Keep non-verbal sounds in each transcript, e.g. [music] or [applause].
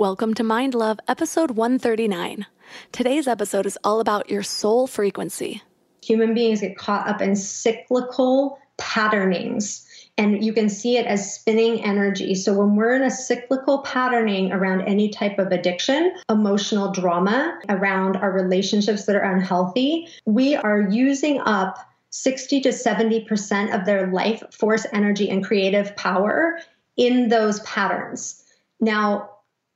Welcome to Mind Love, episode 139. Today's episode is all about your soul frequency. Human beings get caught up in cyclical patternings and you can see it as spinning energy. So when we're in a cyclical patterning around any type of addiction, emotional drama, around our relationships that are unhealthy, we are using up 60 to 70% of their life force energy and creative power in those patterns. Now,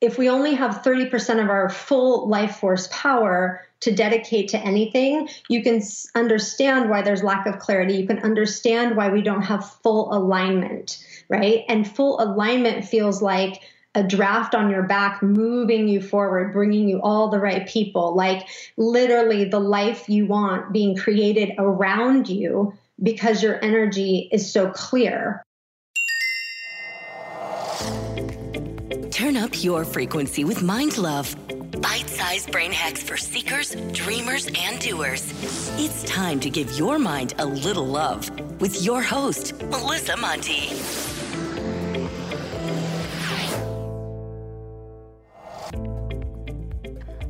if we only have 30% of our full life force power to dedicate to anything, you can understand why there's lack of clarity. You can understand why we don't have full alignment, right? And full alignment feels like a draft on your back moving you forward, bringing you all the right people, like literally the life you want being created around you because your energy is so clear. Turn up your frequency with Mind Love. Bite sized brain hacks for seekers, dreamers, and doers. It's time to give your mind a little love with your host, Melissa Monte.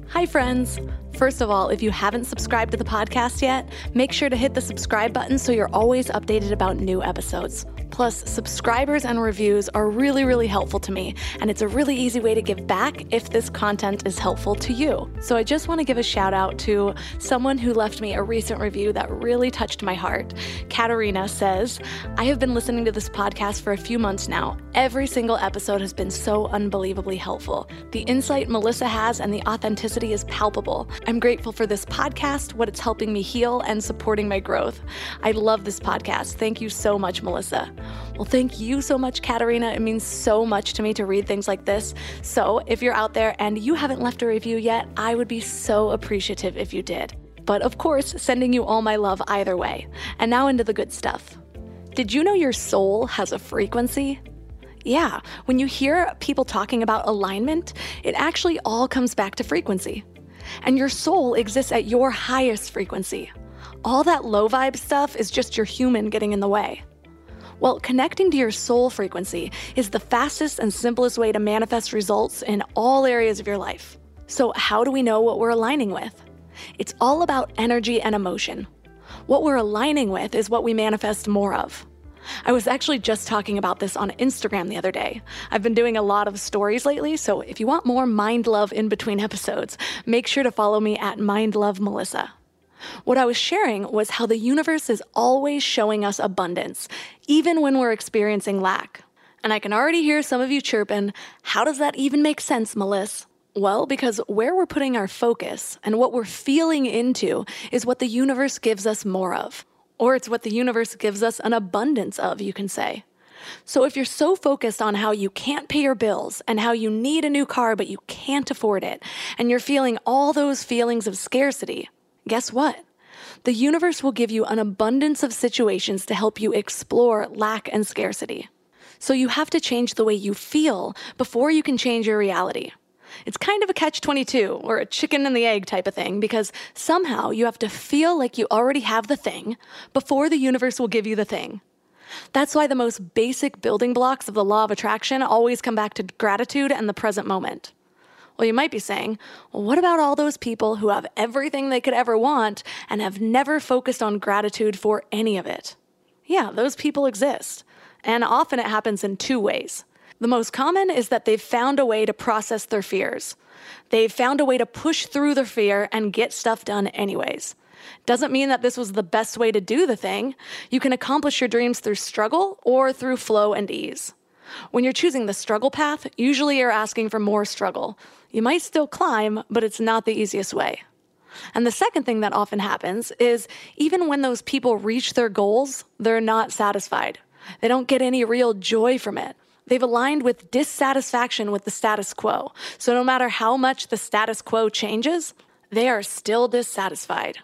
Hi, friends. First of all, if you haven't subscribed to the podcast yet, make sure to hit the subscribe button so you're always updated about new episodes. Plus, subscribers and reviews are really, really helpful to me, and it's a really easy way to give back if this content is helpful to you. So, I just want to give a shout out to someone who left me a recent review that really touched my heart. Katarina says, I have been listening to this podcast for a few months now. Every single episode has been so unbelievably helpful. The insight Melissa has and the authenticity is palpable. I'm grateful for this podcast, what it's helping me heal, and supporting my growth. I love this podcast. Thank you so much, Melissa. Well, thank you so much, Katarina. It means so much to me to read things like this. So, if you're out there and you haven't left a review yet, I would be so appreciative if you did. But of course, sending you all my love either way. And now into the good stuff. Did you know your soul has a frequency? Yeah, when you hear people talking about alignment, it actually all comes back to frequency. And your soul exists at your highest frequency. All that low vibe stuff is just your human getting in the way. Well, connecting to your soul frequency is the fastest and simplest way to manifest results in all areas of your life. So, how do we know what we're aligning with? It's all about energy and emotion. What we're aligning with is what we manifest more of. I was actually just talking about this on Instagram the other day. I've been doing a lot of stories lately, so if you want more mind love in between episodes, make sure to follow me at Mind Love Melissa. What I was sharing was how the universe is always showing us abundance, even when we're experiencing lack. And I can already hear some of you chirping, how does that even make sense, Melissa? Well, because where we're putting our focus and what we're feeling into is what the universe gives us more of. Or it's what the universe gives us an abundance of, you can say. So if you're so focused on how you can't pay your bills and how you need a new car but you can't afford it, and you're feeling all those feelings of scarcity, guess what? The universe will give you an abundance of situations to help you explore lack and scarcity. So you have to change the way you feel before you can change your reality. It's kind of a catch 22 or a chicken and the egg type of thing because somehow you have to feel like you already have the thing before the universe will give you the thing. That's why the most basic building blocks of the law of attraction always come back to gratitude and the present moment. Well, you might be saying, well, what about all those people who have everything they could ever want and have never focused on gratitude for any of it? Yeah, those people exist. And often it happens in two ways. The most common is that they've found a way to process their fears. They've found a way to push through their fear and get stuff done anyways. Doesn't mean that this was the best way to do the thing. You can accomplish your dreams through struggle or through flow and ease. When you're choosing the struggle path, usually you're asking for more struggle. You might still climb, but it's not the easiest way. And the second thing that often happens is even when those people reach their goals, they're not satisfied. They don't get any real joy from it. They've aligned with dissatisfaction with the status quo. So no matter how much the status quo changes, they are still dissatisfied.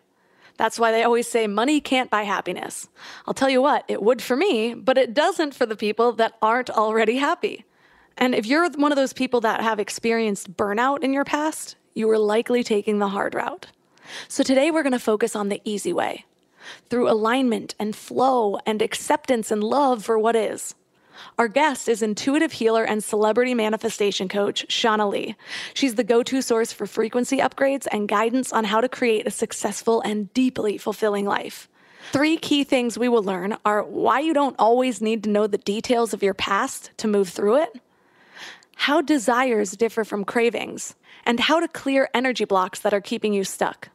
That's why they always say money can't buy happiness. I'll tell you what, it would for me, but it doesn't for the people that aren't already happy. And if you're one of those people that have experienced burnout in your past, you were likely taking the hard route. So today we're going to focus on the easy way through alignment and flow and acceptance and love for what is. Our guest is intuitive healer and celebrity manifestation coach, Shauna Lee. She's the go to source for frequency upgrades and guidance on how to create a successful and deeply fulfilling life. Three key things we will learn are why you don't always need to know the details of your past to move through it, how desires differ from cravings, and how to clear energy blocks that are keeping you stuck.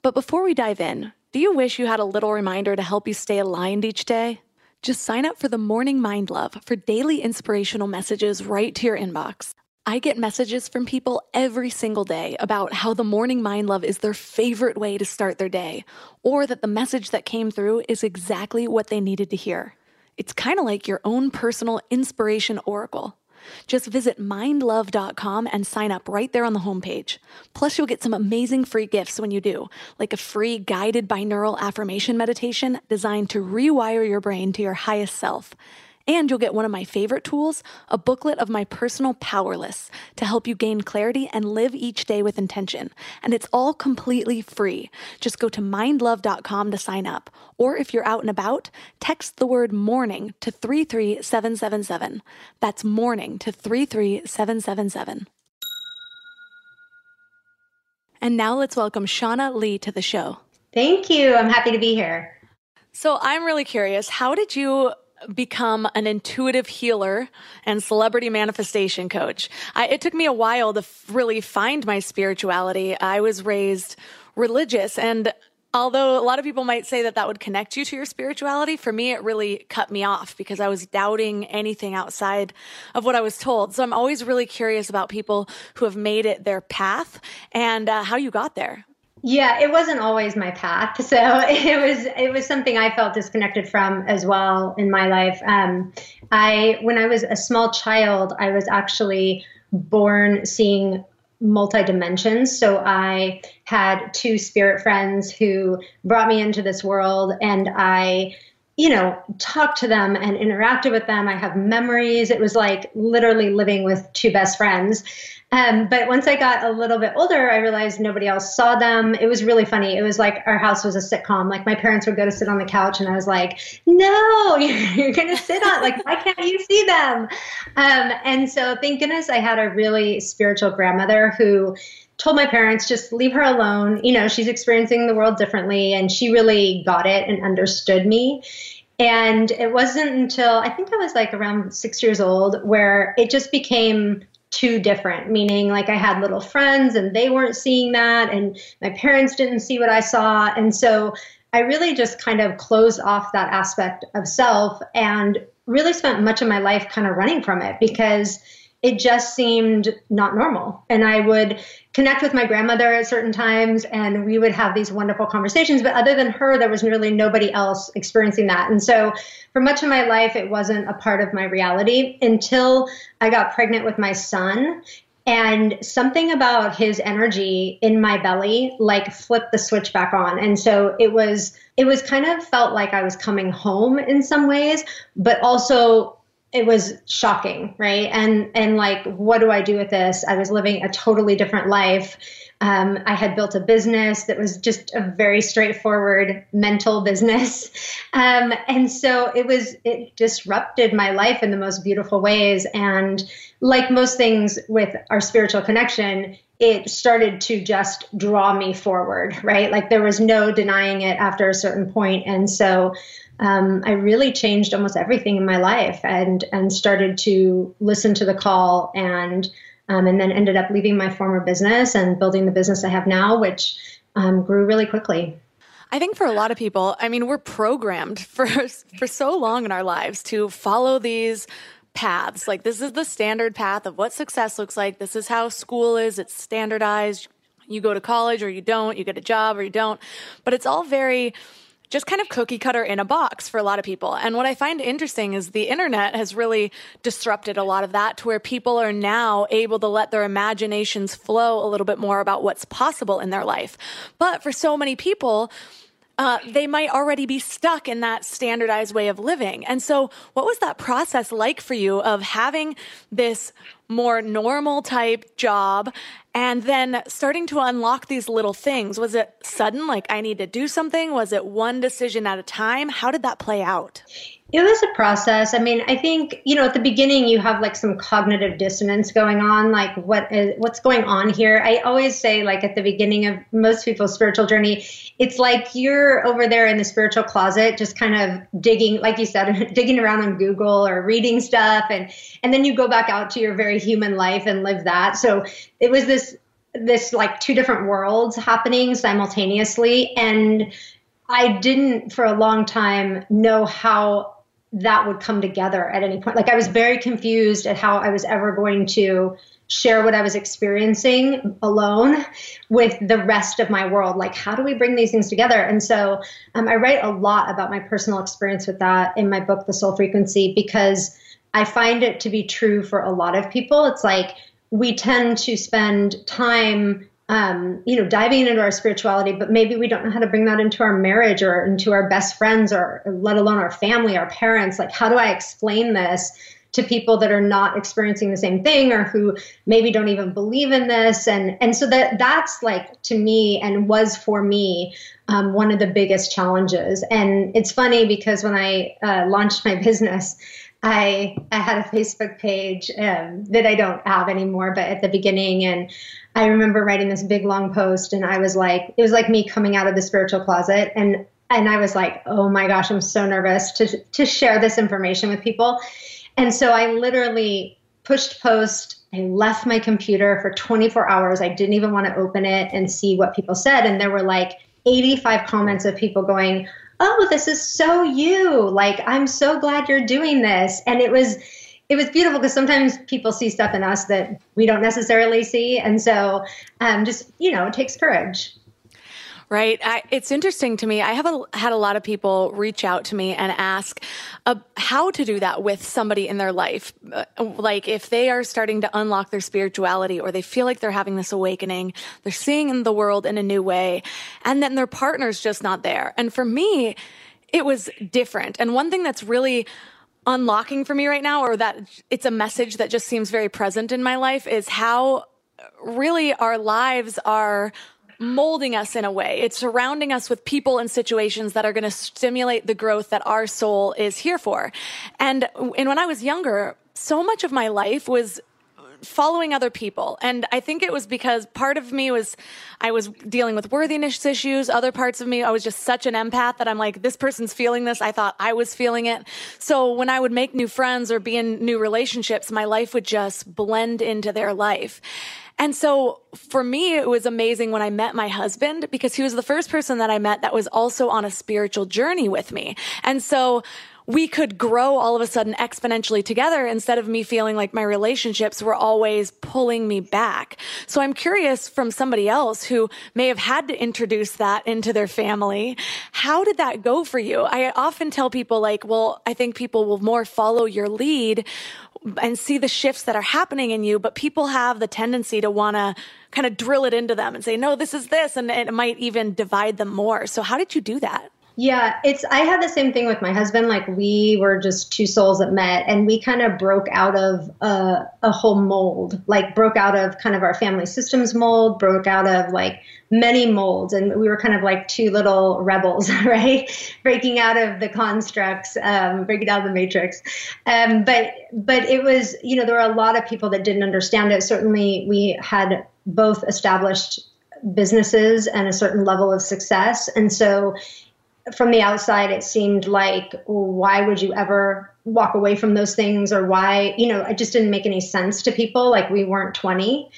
But before we dive in, do you wish you had a little reminder to help you stay aligned each day? Just sign up for the Morning Mind Love for daily inspirational messages right to your inbox. I get messages from people every single day about how the Morning Mind Love is their favorite way to start their day, or that the message that came through is exactly what they needed to hear. It's kind of like your own personal inspiration oracle. Just visit mindlove.com and sign up right there on the homepage. Plus, you'll get some amazing free gifts when you do, like a free guided binaural affirmation meditation designed to rewire your brain to your highest self. And you'll get one of my favorite tools, a booklet of my personal power lists to help you gain clarity and live each day with intention. And it's all completely free. Just go to mindlove.com to sign up. Or if you're out and about, text the word morning to 33777. That's morning to 33777. And now let's welcome Shauna Lee to the show. Thank you. I'm happy to be here. So I'm really curious. How did you become an intuitive healer and celebrity manifestation coach. I, it took me a while to f- really find my spirituality. I was raised religious and although a lot of people might say that that would connect you to your spirituality, for me, it really cut me off because I was doubting anything outside of what I was told. So I'm always really curious about people who have made it their path and uh, how you got there. Yeah, it wasn't always my path. So [laughs] it was it was something I felt disconnected from as well in my life. Um, I when I was a small child, I was actually born seeing multi dimensions. So I had two spirit friends who brought me into this world, and I you know, talked to them and interacted with them. I have memories. It was like literally living with two best friends. Um, but once I got a little bit older, I realized nobody else saw them. It was really funny. It was like our house was a sitcom. Like my parents would go to sit on the couch, and I was like, "No, [laughs] you're, going to sit on. Like, why can't you see them?" Um, and so, thank goodness, I had a really spiritual grandmother who told my parents just leave her alone. You know, she's experiencing the world differently, and she really got it and understood me. And it wasn't until I think I was like around six years old where it just became too different, meaning like I had little friends and they weren't seeing that, and my parents didn't see what I saw. And so I really just kind of closed off that aspect of self and really spent much of my life kind of running from it because it just seemed not normal. And I would connect with my grandmother at certain times and we would have these wonderful conversations. But other than her, there was really nobody else experiencing that. And so for much of my life, it wasn't a part of my reality until I got pregnant with my son. And something about his energy in my belly like flipped the switch back on. And so it was, it was kind of felt like I was coming home in some ways, but also it was shocking right? And and like what do i do with this? I was living a totally different life. Um, i had built a business that was just a very straightforward mental business. [laughs] Um, and so it was it disrupted my life in the most beautiful ways. And like most things with our spiritual connection it started to just draw me forward right? Like there was no denying it after a certain point. And so um, I really changed almost everything in my life and and started to listen to the call and um, and then ended up leaving my former business and building the business I have now, which um, grew really quickly. I think for a lot of people, I mean, we're programmed [laughs] for for so long in our lives to follow these paths. Like this is the standard path of what success looks like. This is how school is. It's standardized. You go to college or you don't. You get a job or you don't. But it's all very just kind of cookie cutter in a box for a lot of people. And what I find interesting is the internet has really disrupted a lot of that to where people are now able to let their imaginations flow a little bit more about what's possible in their life. But for so many people, uh, they might already be stuck in that standardized way of living. And so, what was that process like for you of having this more normal type job and then starting to unlock these little things? Was it sudden, like I need to do something? Was it one decision at a time? How did that play out? It was a process. I mean, I think you know at the beginning you have like some cognitive dissonance going on, like what is what's going on here. I always say like at the beginning of most people's spiritual journey, it's like you're over there in the spiritual closet, just kind of digging, like you said, [laughs] digging around on Google or reading stuff, and and then you go back out to your very human life and live that. So it was this this like two different worlds happening simultaneously and I didn't for a long time know how that would come together at any point. Like I was very confused at how I was ever going to share what I was experiencing alone with the rest of my world. Like, how do we bring these things together? And so um, I write a lot about my personal experience with that in my book, The Soul Frequency, because I find it to be true for a lot of people. It's like we tend to spend time um, you know, diving into our spirituality, but maybe we don't know how to bring that into our marriage or into our best friends or let alone our family, our parents. Like, how do I explain this to people that are not experiencing the same thing or who maybe don't even believe in this? And and so that that's like to me and was for me um, one of the biggest challenges. And it's funny because when I uh, launched my [laughs] business. I I had a Facebook page um, that I don't have anymore, but at the beginning, and I remember writing this big long post and I was like, it was like me coming out of the spiritual closet and and I was like, oh my gosh, I'm so nervous to to share this information with people. And so I literally pushed post. I left my computer for 24 hours. I didn't even want to open it and see what people said. And there were like 85 comments of people going, Oh, this is so you. Like, I'm so glad you're doing this. And it was it was beautiful because sometimes people see stuff in us that we don't necessarily see, and so um, just you know, it takes courage. Right. I, it's interesting to me. I have a, had a lot of people reach out to me and ask uh, how to do that with somebody in their life. Uh, like if they are starting to unlock their spirituality or they feel like they're having this awakening, they're seeing the world in a new way, and then their partner's just not there. And for me, it was different. And one thing that's really unlocking for me right now, or that it's a message that just seems very present in my life, is how really our lives are molding us in a way. It's surrounding us with people and situations that are going to stimulate the growth that our soul is here for. And, and when I was younger, so much of my life was following other people. And I think it was because part of me was I was dealing with worthiness issues. Other parts of me, I was just such an empath that I'm like, this person's feeling this. I thought I was feeling it. So when I would make new friends or be in new relationships, my life would just blend into their life. And so for me, it was amazing when I met my husband because he was the first person that I met that was also on a spiritual journey with me. And so we could grow all of a sudden exponentially together instead of me feeling like my relationships were always pulling me back. So I'm curious from somebody else who may have had to introduce that into their family. How did that go for you? I often tell people like, well, I think people will more follow your lead and see the shifts that are happening in you, but people have the tendency to want to kind of drill it into them and say, no, this is this. And it might even divide them more. So how did you do that? Yeah, it's I had the same thing with my husband. Like we were just two souls that met, and we kind of broke out of a, a whole mold. Like broke out of kind of our family systems mold, broke out of like many molds, and we were kind of like two little rebels, [laughs] right? breaking out of the constructs, um, breaking out of the matrix. Um, but but it was you know there were a lot of people that didn't understand it. Certainly, we had both established businesses and a certain level of success, and so from the outside, it seemed like, why would you ever walk away from those things? Or why, you know, it just didn't make any sense to people. Like we weren't 20.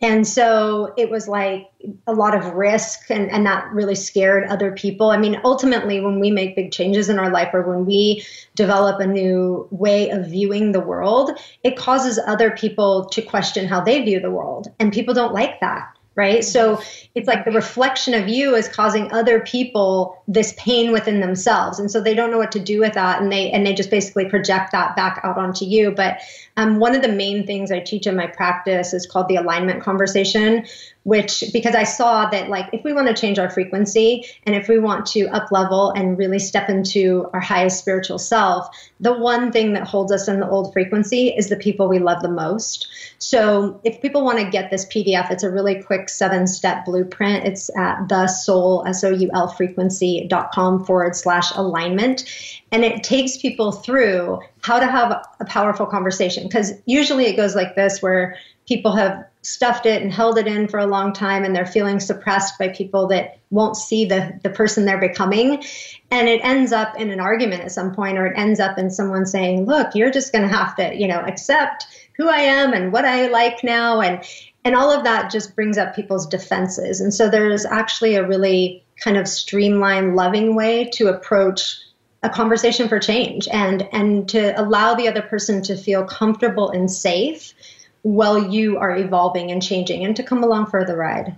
And so it was like a lot of risk, and, and that really scared other people. I mean, ultimately, when we make big changes in our life or when we develop a new way of viewing the world, it causes other people to question how they view the world. And people don't like that right? So it's like the reflection of you is causing other people this pain within themselves, and so they don't know what to do with that, and they and they just basically project that back out onto you. But um, one of the main things I teach in my practice is called the alignment conversation, which because I saw that like if we want to change our frequency and if we want to up level and really step into our highest spiritual self, the one thing that holds us in the old frequency is the people we love the most. So if people want to get this PDF, it's a really quick seven step blueprint. It's at the soul, S O U L frequency.com forward slash alignment. And it takes people through how to have a powerful conversation. Because usually it goes like this where people have stuffed it and held it in for a long time and they're feeling suppressed by people that won't see the, the person they're becoming. And it ends up in an argument at some point or it ends up in someone saying look you're just going to have to you know accept who i am and what i like now. And and all of that just brings up people's defenses. And so there's actually a really kind of streamlined loving way to approach a conversation for change and and to allow the other person to feel comfortable and safe while you are evolving and changing and to come along for the ride.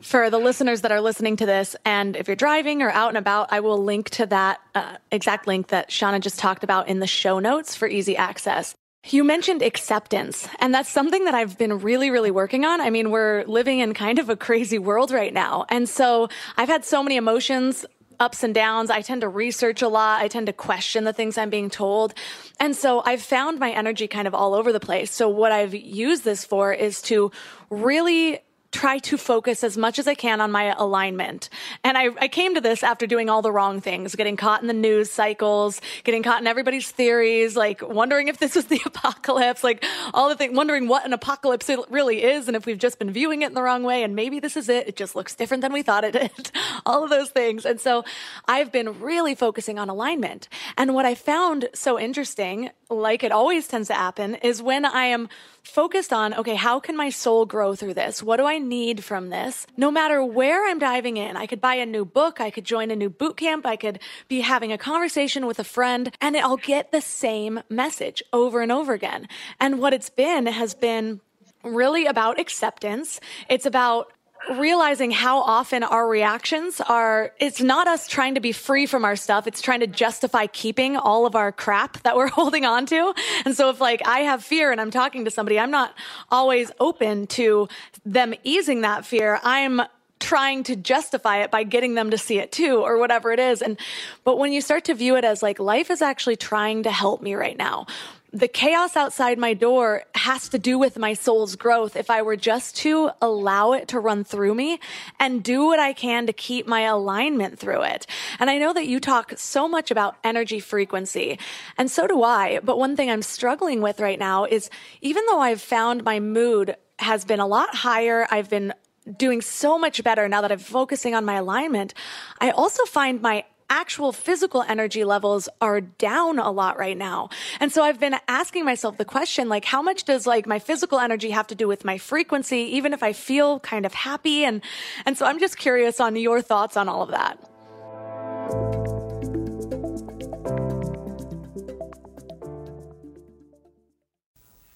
For the listeners that are listening to this, and if you're driving or out and about, I will link to that uh, exact link that Shauna just talked about in the show notes for easy access. You mentioned acceptance, and that's something that I've been really, really working on. I mean, we're living in kind of a crazy world right now. And so I've had so many emotions ups and downs. I tend to research a lot. I tend to question the things I'm being told. And so I've found my energy kind of all over the place. So what I've used this for is to really try to focus as much as I can on my alignment. And I, I, came to this after doing all the wrong things, getting caught in the news cycles, getting caught in everybody's theories, like wondering if this was the [laughs] apocalypse, like all the things, wondering what an apocalypse really is and if we've just been viewing it in the wrong way and maybe this is it. It just looks different than we thought it did. [laughs] all of those things. And so I've been really focusing on alignment. And what I found so interesting, like it always tends to happen, is when I am focused on, okay, how can my soul grow through this? What do I need from this? No matter where I'm diving in, I could buy a new book, I could join a new boot camp, I could be having a conversation with a friend, and I'll get the same message over and over again. And what it's been has been really about acceptance. It's about realizing how often our reactions are it's not us trying to be free from our stuff. It's trying to justify keeping all of our crap that we're [laughs] holding on to. And so if like i have fear and i'm talking to somebody i'm not always open to them easing that fear. I'm trying to justify it by getting them to see it too or whatever it is. And but when you start to view it as like life is actually trying to help me right now the chaos outside my door has to do with my soul's growth if I were just to allow it to run through me and do what I can to keep my alignment through it. And I know that you talk so much about energy frequency, and so do I. But one thing I'm struggling with right now is even though I've found my mood has been a lot higher, I've been doing so much better now that I'm focusing on my alignment, I also find my actual physical energy levels are down a lot right now. And so I've been asking myself the question, like, how much does like my physical energy have to do with my frequency, even if I feel kind of happy? And, and so I'm just curious on your thoughts on all of that.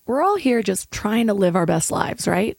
We're all here just trying to live our best lives, right?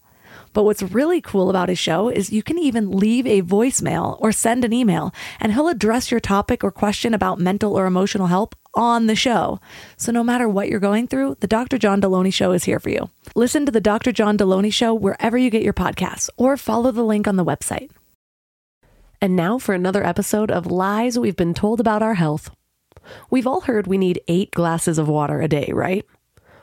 But what's really cool about his show is you can even leave a voicemail or send an email, and he'll address your topic or question about mental or emotional help on the show. So no matter what you're going through, the Dr. John Delony Show is here for you. Listen to the Dr. John Delony Show wherever you get your podcasts or follow the link on the website. And now for another episode of Lies We've Been Told About Our Health. We've all heard we need eight glasses of water a day, right?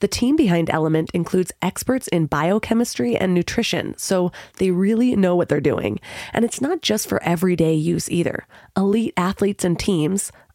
The team behind Element includes experts in biochemistry and nutrition, so they really know what they're doing. And it's not just for everyday use either. Elite athletes and teams,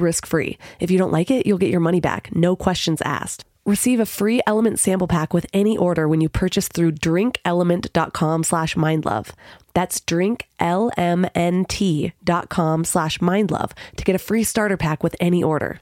risk free. If you don't like it, you'll get your money back, no questions asked. Receive a free Element sample pack with any order when you purchase through drinkelement.com slash mindlove. That's drinklmnt.com slash mindlove to get a free starter pack with any order.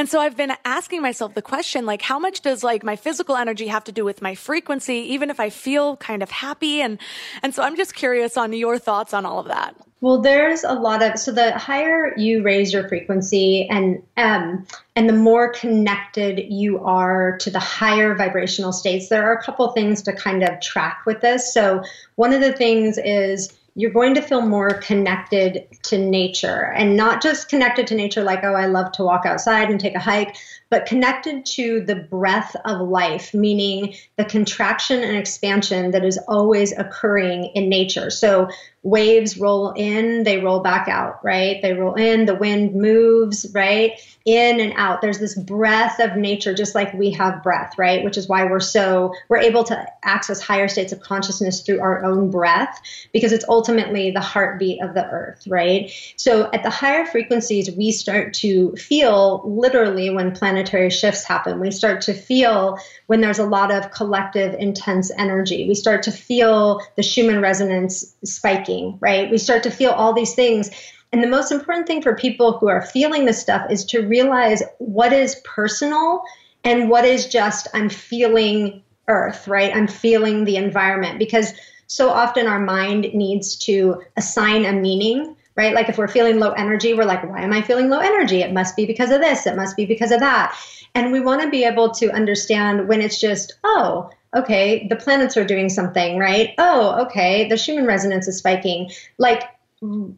And so I've been asking myself the question, like, how much does like my physical energy have to do with my frequency, even if I feel kind of happy? And, and so I'm just curious on your thoughts on all of that. Well, there's a lot of so the higher you raise your frequency and um, and the more connected you are to the higher vibrational states, there are a couple things to kind of track with this. So one of the things is you're going to feel more connected to nature and not just connected to nature like, oh, I love to walk outside and take a hike, but connected to the breath of life, meaning the contraction and expansion that is always occurring in nature. So waves roll in, they roll back out, right? They roll in, the wind moves, right? In and out. There's this breath of nature, just like we have breath, right? Which is why we're so, we're able to access higher states of consciousness through our own breath because it's ultimately the heartbeat of the earth, right? So at the higher frequencies, we start to feel literally when planetary shifts happen. We start to feel when there's a lot of collective intense energy. We start to feel the Schumann resonance spiking, right? We start to feel all these things. And the most important thing for people who are feeling this stuff is to realize what is personal and what is just, I'm feeling earth, right? I'm feeling the environment because so often our mind needs to assign a meaning right? Like if we're feeling low energy, we're like, why am I feeling low energy? It must be because of this, it must be because of that. And we want to be able to understand when it's just, oh, okay, the planets are doing something, right? Oh, okay, the Schumann resonance is spiking. Like,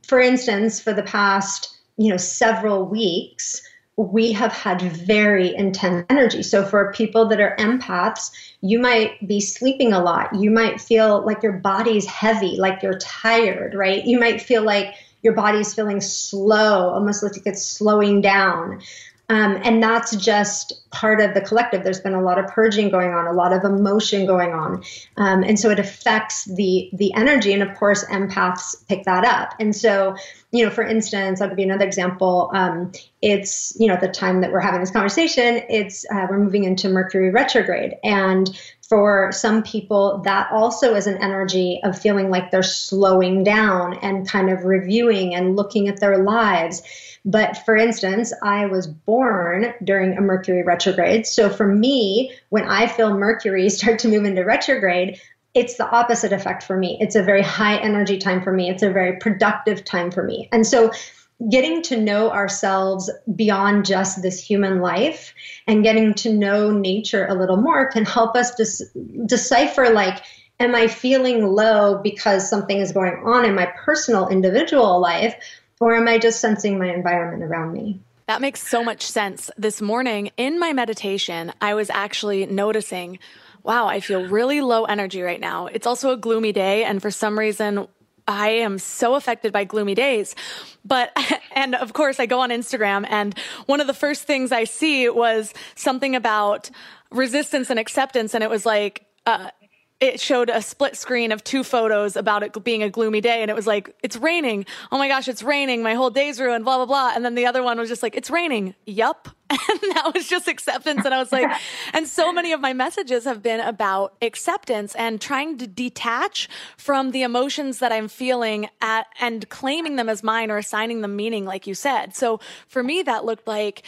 for instance, for the past, you know, several weeks, we have had very intense energy. So, for people that are empaths, you might be sleeping a lot. You might feel like your body's heavy, like you're tired, right? You might feel like your body's feeling slow, almost like it's slowing down. Um, and that's just part of the collective. There's been a lot of purging going on, a lot of emotion going on, um, and so it affects the the energy. And of course, empaths pick that up. And so, you know, for instance, I'll give you another example. Um, it's you know, at the time that we're having this conversation, it's uh, we're moving into Mercury retrograde, and for some people, that also is an energy of feeling like they're slowing down and kind of reviewing and looking at their lives. But for instance, I was born during a Mercury retrograde. So for me, when I feel Mercury [laughs] start to move into retrograde, it's the opposite effect for me. It's a very high energy time for me. It's a very productive time for me. And so getting to know ourselves beyond just this human life and getting to know nature a little more can help us decipher like am i feeling low because something is going on in my personal individual life or am i just sensing my environment around me that makes so much sense this morning in my meditation i was actually noticing wow, I feel really low energy right now. It's also a gloomy day. And for some reason, I am so affected by gloomy days. But, [laughs] and of course, I go on Instagram, and one of the first things I see was something about resistance and acceptance. And it was like, uh, it showed a split screen of two photos about it being a gloomy day. And it was like, it's raining. Oh my gosh, it's raining. My whole day's ruined, blah, blah, blah. And then the other one was just like, it's raining. Yup. [laughs] And that was just acceptance. And I was like, [laughs] and so many of my messages have been about acceptance and trying to detach from the emotions that I'm feeling at and claiming them as mine or assigning them meaning, like you said. So for me, that looked like,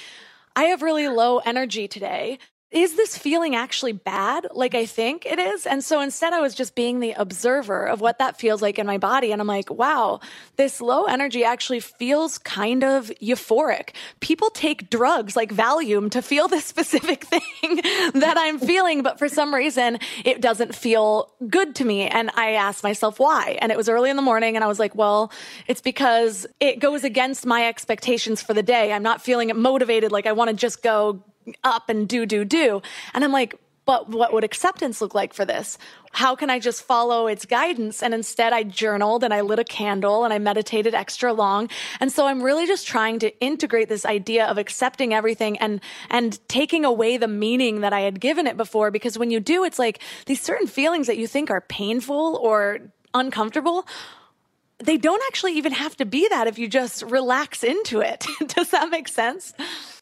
I have really low energy today is this feeling actually bad like I think it is? And so instead, I was just being the observer of what that feels like in my body. And I'm like, wow, this low energy actually feels kind of euphoric. People take drugs like Valium to feel [laughs] this specific thing [laughs] that I'm feeling, but for some reason, it doesn't feel good to me. And I asked myself why. And it was early in the morning, and I was like, well, it's because it goes against my expectations for the day. I'm not feeling motivated like I want to just go up and do, do, do. And I'm like, but what would acceptance look like for this? How can I just follow its guidance? And instead, I journaled and I lit a candle and I meditated extra long. And so I'm really just trying to integrate this idea of accepting everything and, and taking away the meaning that I had given it before. Because when you do, it's like these certain feelings that you think are painful or uncomfortable they don't actually even have to be that if you just relax into it. [laughs] Does that make sense?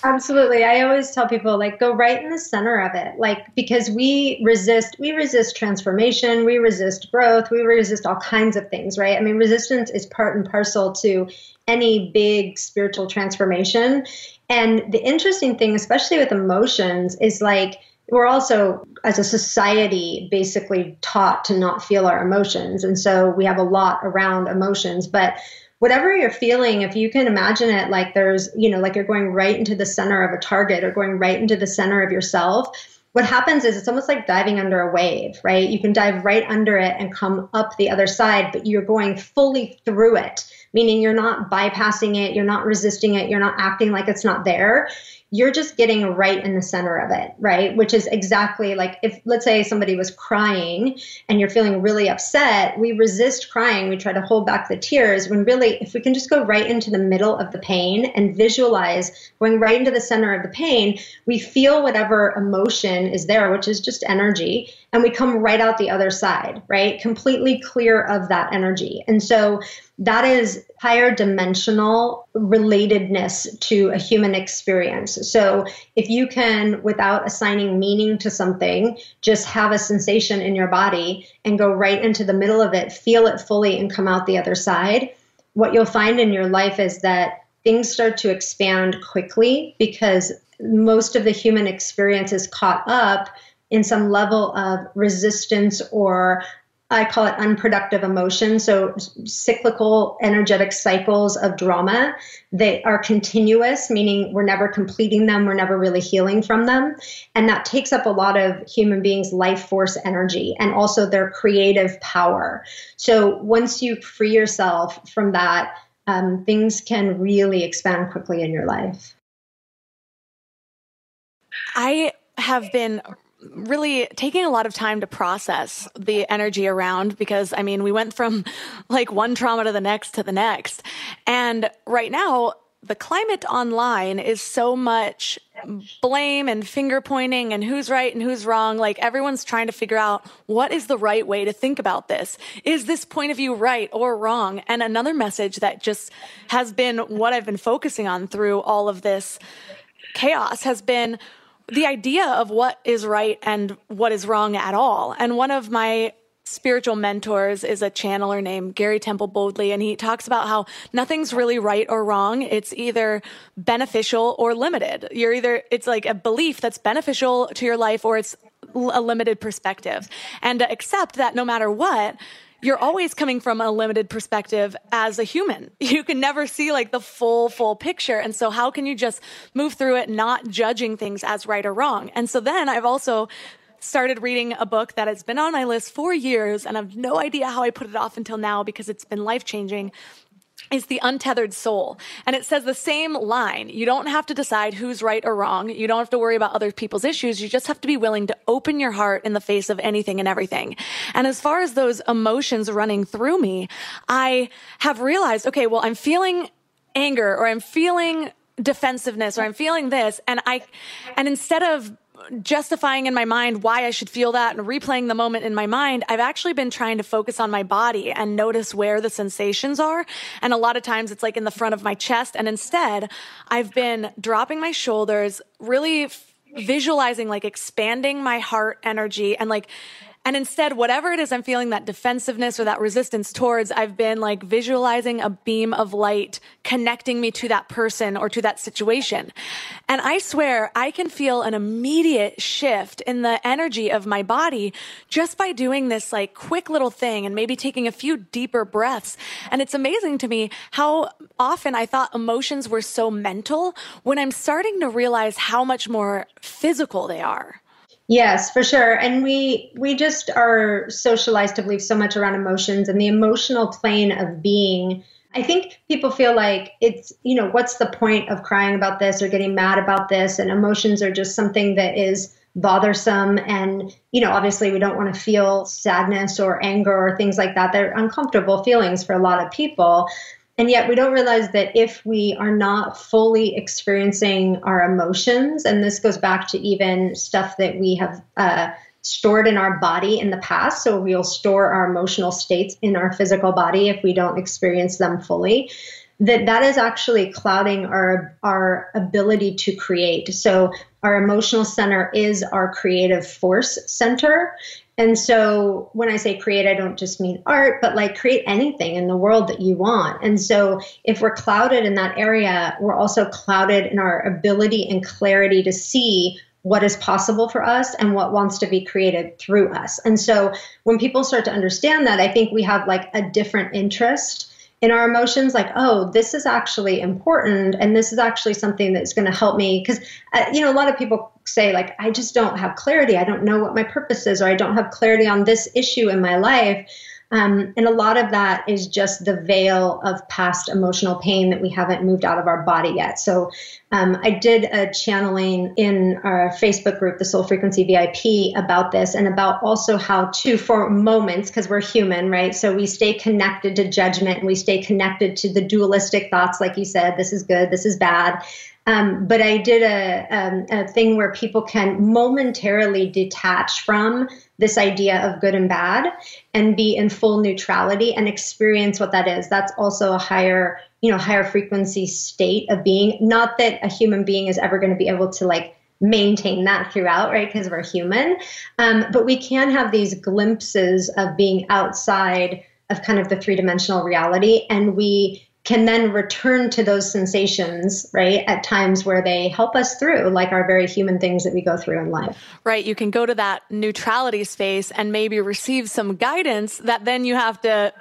Absolutely. I always tell people like go right in the center of it. Like because we resist we resist transformation, we resist growth, we resist all kinds of things, right? I mean resistance is part and parcel to any big spiritual transformation. And the interesting thing especially with emotions is like we're also as a society basically taught to not feel our emotions. And so we have a lot around emotions but whatever you're feeling if you can imagine it like there's you know like you're going right into the center of a target or going right into the center of yourself what happens is it's almost like diving under a wave right? You can dive right under it and come up the other side but you're going fully through it meaning you're not bypassing it you're not resisting it you're not acting like it's not there you're just getting right in the center of it, right? Which is exactly like if, let's say, somebody was crying and you're feeling really upset, we resist crying. We try to hold back the tears when really, if we can just go right into the middle of the pain and visualize going right into the center of the pain, we feel whatever emotion is there, which is just energy, and we come right out the other side, right? Completely clear of that energy. And so, that is higher dimensional relatedness to a human experience. So if you can, without assigning meaning to something, just have a sensation in your body and go right into the middle of it, feel it fully, and come out the other side, what you'll find in your life is that things start to expand quickly because most of the human experience is caught up in some level of resistance or I call it unproductive emotion. So cyclical energetic cycles of drama. They are continuous, meaning we're never completing them, we're never really healing from them. And that takes up a lot of human beings' life force energy and also their creative power. So once you free yourself from that, um, things can really expand quickly in your life. I have been really taking a lot of time to process the energy around because I mean, we went from like one trauma to the next to the next. And right now, the climate online is so much blame and finger pointing and who's right and who's wrong. Like everyone's trying to figure out what is the right way to think about this. Is this point of view right or wrong? And another message that just has been what I've been focusing on through all of this chaos has been the idea of what is right and what is wrong at all. And one of my spiritual mentors is a channeler named Gary Temple Boldly, and he talks about how nothing's really right or wrong. It's either beneficial or limited. You're either, it's like a belief that's beneficial to your life or it's a limited perspective. And to accept that no matter what, you're always coming from a limited perspective as a human. [laughs] You can never see like the full, full picture. And so how can you just move through it, not judging things as right or wrong? And so then I've also started reading a book that has been on my list for years and I've no idea how I put it off until now because it's been life changing is the untethered soul. And it says the same line. You don't have to decide who's right or wrong. You don't have to worry about other people's issues. You just have to be willing to open your heart in the face of anything and everything. And as far as those emotions running through me, I have realized, okay, well, I'm feeling anger or I'm feeling defensiveness or I'm feeling this. And I, and instead of justifying in my mind why I should feel that and replaying the moment in my mind, I've actually been trying to focus on my body and notice where the sensations are. And a lot of times it's like in the front of my chest. And instead, I've been dropping my shoulders, really visualizing like expanding my heart energy and like and instead, whatever it is I'm feeling that defensiveness or that resistance towards, I've been like visualizing a beam of light connecting me to that person or to that situation. And I swear I can feel an immediate shift in the energy of my body just by doing this like quick little thing and maybe taking a few deeper breaths. And it's amazing to me how often I thought emotions were so mental when I'm starting to realize how much more physical they are. Yes, for sure. And we we just are socialized to believe so much around emotions and the emotional plane of being. I think people feel like it's, you know, what's the point of crying about this or getting mad about this? And emotions are just something that is bothersome. And, you know, obviously we don't want to feel sadness or anger or things like that. They're uncomfortable feelings for a lot of people. And yet we don't realize that if we are not fully experiencing our emotions, and this goes back to even stuff that we have uh, stored in our body in the past. So we'll store our emotional states in our physical body if we don't experience them fully. That that is actually clouding our our ability to create. So our emotional center is our creative force center. And so when I say create, I don't just mean art, but like create anything in the world that you want. And so if we're clouded in that area, we're also clouded in our ability and clarity to see what is possible for us and what wants to be created through us. And so when people start to understand that, I think we have like a different interest in our emotions like oh this is actually important and this is actually something that's going to help me. Because uh, you know a lot of people say like i just don't have clarity. I don't know what my purpose is or i don't have clarity on this issue in my life um, and a lot of that is just the veil of past emotional pain that we haven't moved out of our body yet. So um, I did a channeling in our Facebook group, the Soul Frequency VIP, about this and about also how to, for moments, because we're human, right? So we stay connected to judgment and we stay connected to the dualistic thoughts, like you said, this is good, this is bad. Um, but I did a, um, a thing where people can momentarily detach from this idea of good and bad and be in full neutrality and experience what that is. That's also a higher, you know, higher frequency state of being. Not that a human being is ever going to be able to like maintain that throughout, right? Because we're human. Um, but we can have these glimpses of being outside of kind of the three dimensional reality. And we can then return to those sensations, right, at times where they help us through, like our very human things that we go through in life. Right. You can go to that neutrality space and maybe receive some guidance that then you have to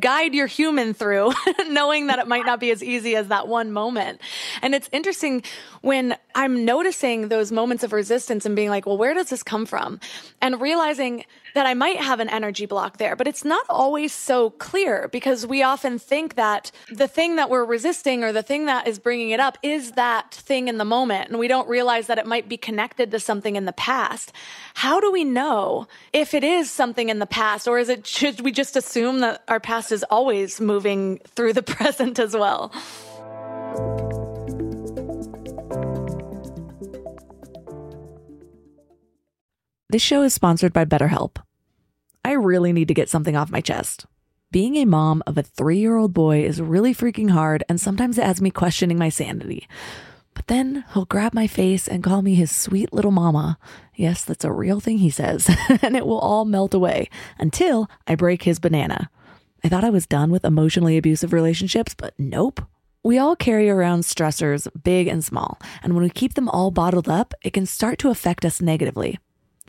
guide your human through, [laughs] knowing that it might not be as easy as that one moment. And it's interesting when I'm noticing those moments of resistance and being like, well, where does this come from? And realizing that I might have an energy block there, but it's not always so clear because we often think that the thing that we're resisting or the thing that is bringing it up is that thing in the moment. And we don't realize that it might be connected to something in the past. How do we know if it is something in the past or is it, should we just assume that our past is always moving through the [laughs] present as well? This show is sponsored by BetterHelp. I really need to get something off my chest. Being a mom of a three year old boy is really freaking hard, and sometimes it has me questioning my sanity. But then he'll grab my face and call me his sweet little mama. Yes, that's a real thing he says, [laughs] and it will all melt away until I break his banana. I thought I was done with emotionally abusive relationships, but nope. We all carry around stressors, big and small, and when we keep them all bottled up, it can start to affect us negatively.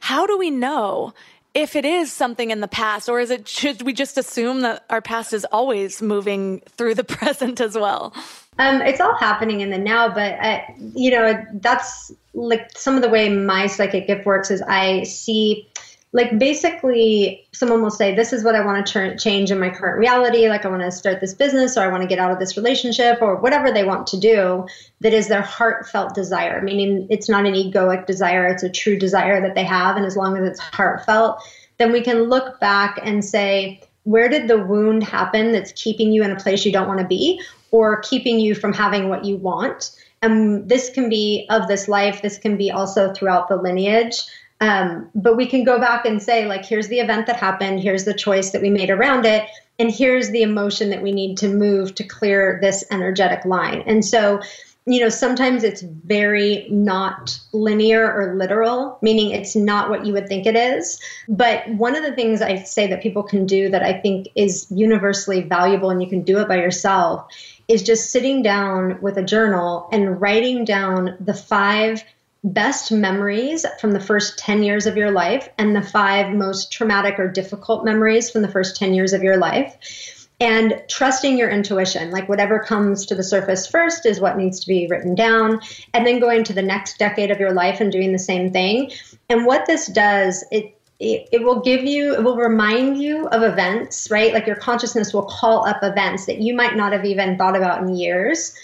How do we know if it is something in the past, or is it should we just assume that our past is always moving through the [laughs] present as well? Um, it's all happening in the now, but uh, you know that's like some of the way my psychic gift works is I see like basically someone will say this is what i want to turn, change in my current reality like i want to start this business or i want to get out of this relationship or whatever they want to do that is their heartfelt desire meaning it's not an egoic desire it's a true desire that they have and as long as it's heartfelt then we can look back and say where did the wound happen that's keeping you in a place you don't want to be or keeping you from having what you want? And this can be of this life this can be also throughout the lineage um, but we can go back and say, like, here's the event that happened, here's the choice that we made around it, and here's the emotion that we need to move to clear this energetic line. And so, you know, sometimes it's very not linear or literal, meaning it's not what you would think it is. But one of the things I say that people can do that I think is universally valuable and you can do it by yourself is just sitting down with a journal and writing down the five best memories from the first 10 years of your life and the five most traumatic or difficult memories from the first 10 years of your life. And trusting your intuition, like whatever comes to the surface first is what needs to be written down, and then going to the next decade of your life and doing the same thing. And what this does, it it, it, will give you, it will remind you of events, right? Like your consciousness will call up events that you might not have even thought about in years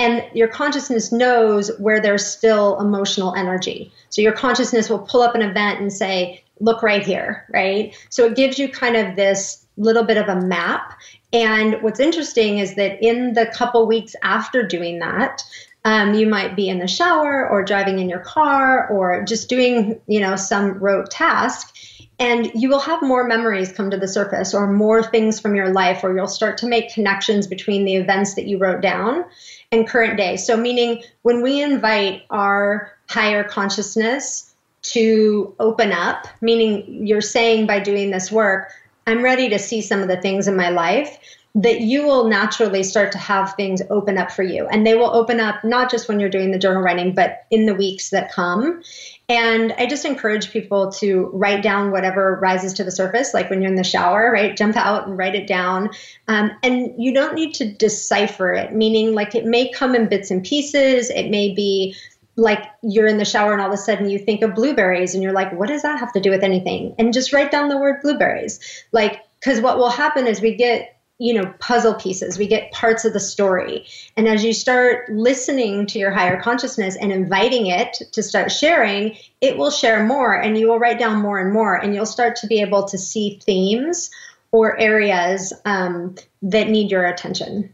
and your consciousness knows where there's still emotional energy. So your consciousness will pull up an event and say, look right here, right? So it gives you kind of this little bit of a map. And what's interesting is that in the couple weeks after doing that, um, you might be in the shower or driving in your car or just doing, you know, some rote task and you will have more memories come to the surface or more things from your life or you'll start to make connections between the events that you wrote down and current day. So, meaning when we invite our higher consciousness to open up, meaning you're saying by doing this work, I'm ready to see some of the things in my life that you will naturally start to have things open up for you. And they will open up not just when you're doing the journal writing, but in the weeks that come. And I just encourage people to write down whatever rises to the surface, like when you're in the shower, right? Jump out and write it down. Um, and you don't need to decipher it, meaning like it may come in bits and pieces. It may be like you're in the shower and all of a sudden you think of blueberries and you're like, what does that have to do with anything? And just write down the word blueberries. Like, because what will happen is we get you know puzzle pieces. We get parts of the story. And as you start listening to your higher consciousness and inviting it to start sharing it will share more and you will write down more and more and you'll start to be able to see themes or areas um, that need your attention.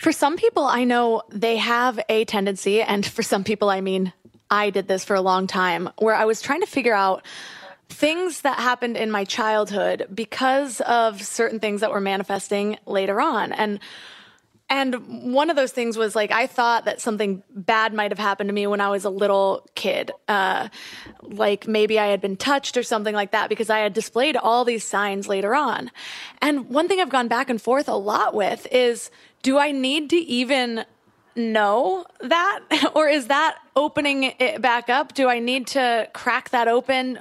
For some people i know they have a tendency and for some people i mean i did this for a long time where i was trying to figure out things that happened in my childhood because of certain things that were manifesting later on. And and one of those things was like I thought that something bad might have happened to me when I was a little kid, uh, like maybe I had been touched or something like that, because I had displayed all these signs later on. And one thing I've gone back and forth a lot with is, do I need to even know that, [laughs] or is that opening it back up? Do I need to crack that open?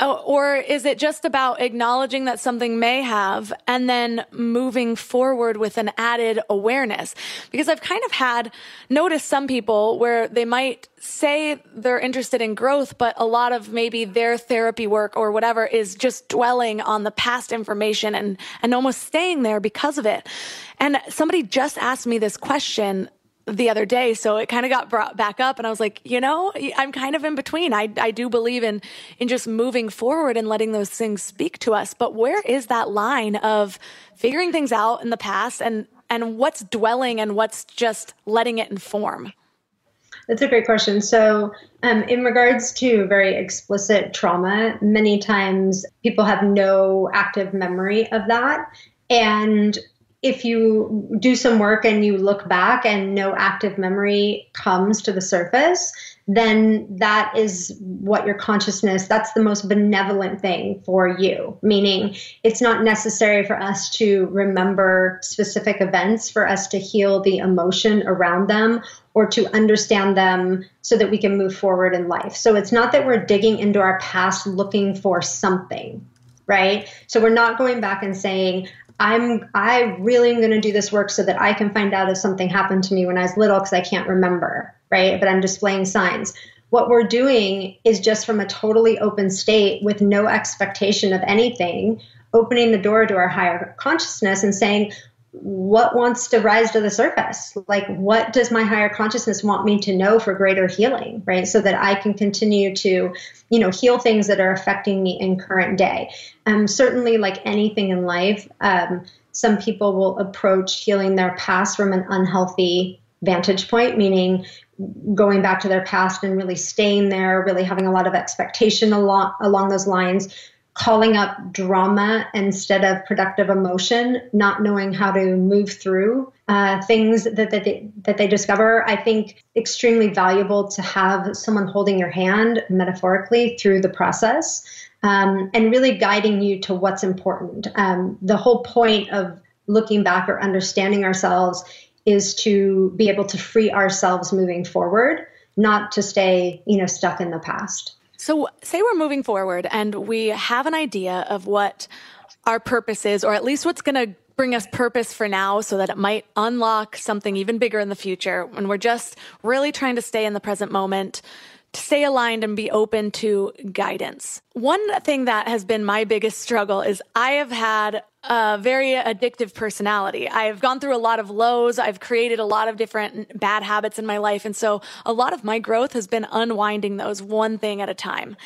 Oh, or is it just about acknowledging that something may have and then moving forward with an added awareness? Because I've kind of had noticed some people where they might say they're interested in growth, but a lot of maybe their therapy work or whatever is just dwelling on the past information and, and almost staying there because of it. And somebody just asked me this question the other day. So it kind of got brought back up and I was like, you know, I'm kind of in between. I, I do believe in, in just moving forward and letting those things speak to us. But where is that line of figuring things out in the past and, and what's dwelling and what's just letting it inform? That's a great question. So, um, in regards to very explicit trauma, many times people have no active memory of that. And if you do some work and you look back and no active memory comes to the surface, then that is what your consciousness, that's the most benevolent thing for you. Meaning, it's not necessary for us to remember specific events for us to heal the emotion around them or to understand them so that we can move forward in life. So it's not that we're digging into our past looking for something, right? So we're not going back and saying, I'm I really am going to do this work so that I can find out if something happened to me when I was little because I can't remember, right? But I'm displaying signs. What we're doing is just from a totally open state with no expectation of anything, opening the door to our higher consciousness and saying, what wants to rise to the surface? Like, what does my higher consciousness want me to know for greater healing, right? So that I can continue to, you know, heal things that are affecting me in current day. Um, certainly, like anything in life, um, some people will approach healing their past from an unhealthy vantage point, meaning going back to their past and really staying there, really having a lot of expectation along along those lines, calling up drama instead of productive emotion, not knowing how to move through uh, things that, that, they, that they discover. I think extremely valuable to have someone holding your hand metaphorically through the process um, and really guiding you to what's important. Um, the whole point of looking back or understanding ourselves is to be able to free ourselves moving forward, not to stay, you know, stuck in the past. So, say we're moving forward and we have an idea of what our purpose is, or at least what's going to bring us purpose for now so that it might unlock something even bigger in the future. When we're just really trying to stay in the present moment, stay aligned and be open to guidance. One thing that has been my biggest struggle is I have had a very addictive personality. I've gone through a lot of lows. I've created a lot of different bad habits in my life. And so a lot of my growth has been unwinding those one thing at a time.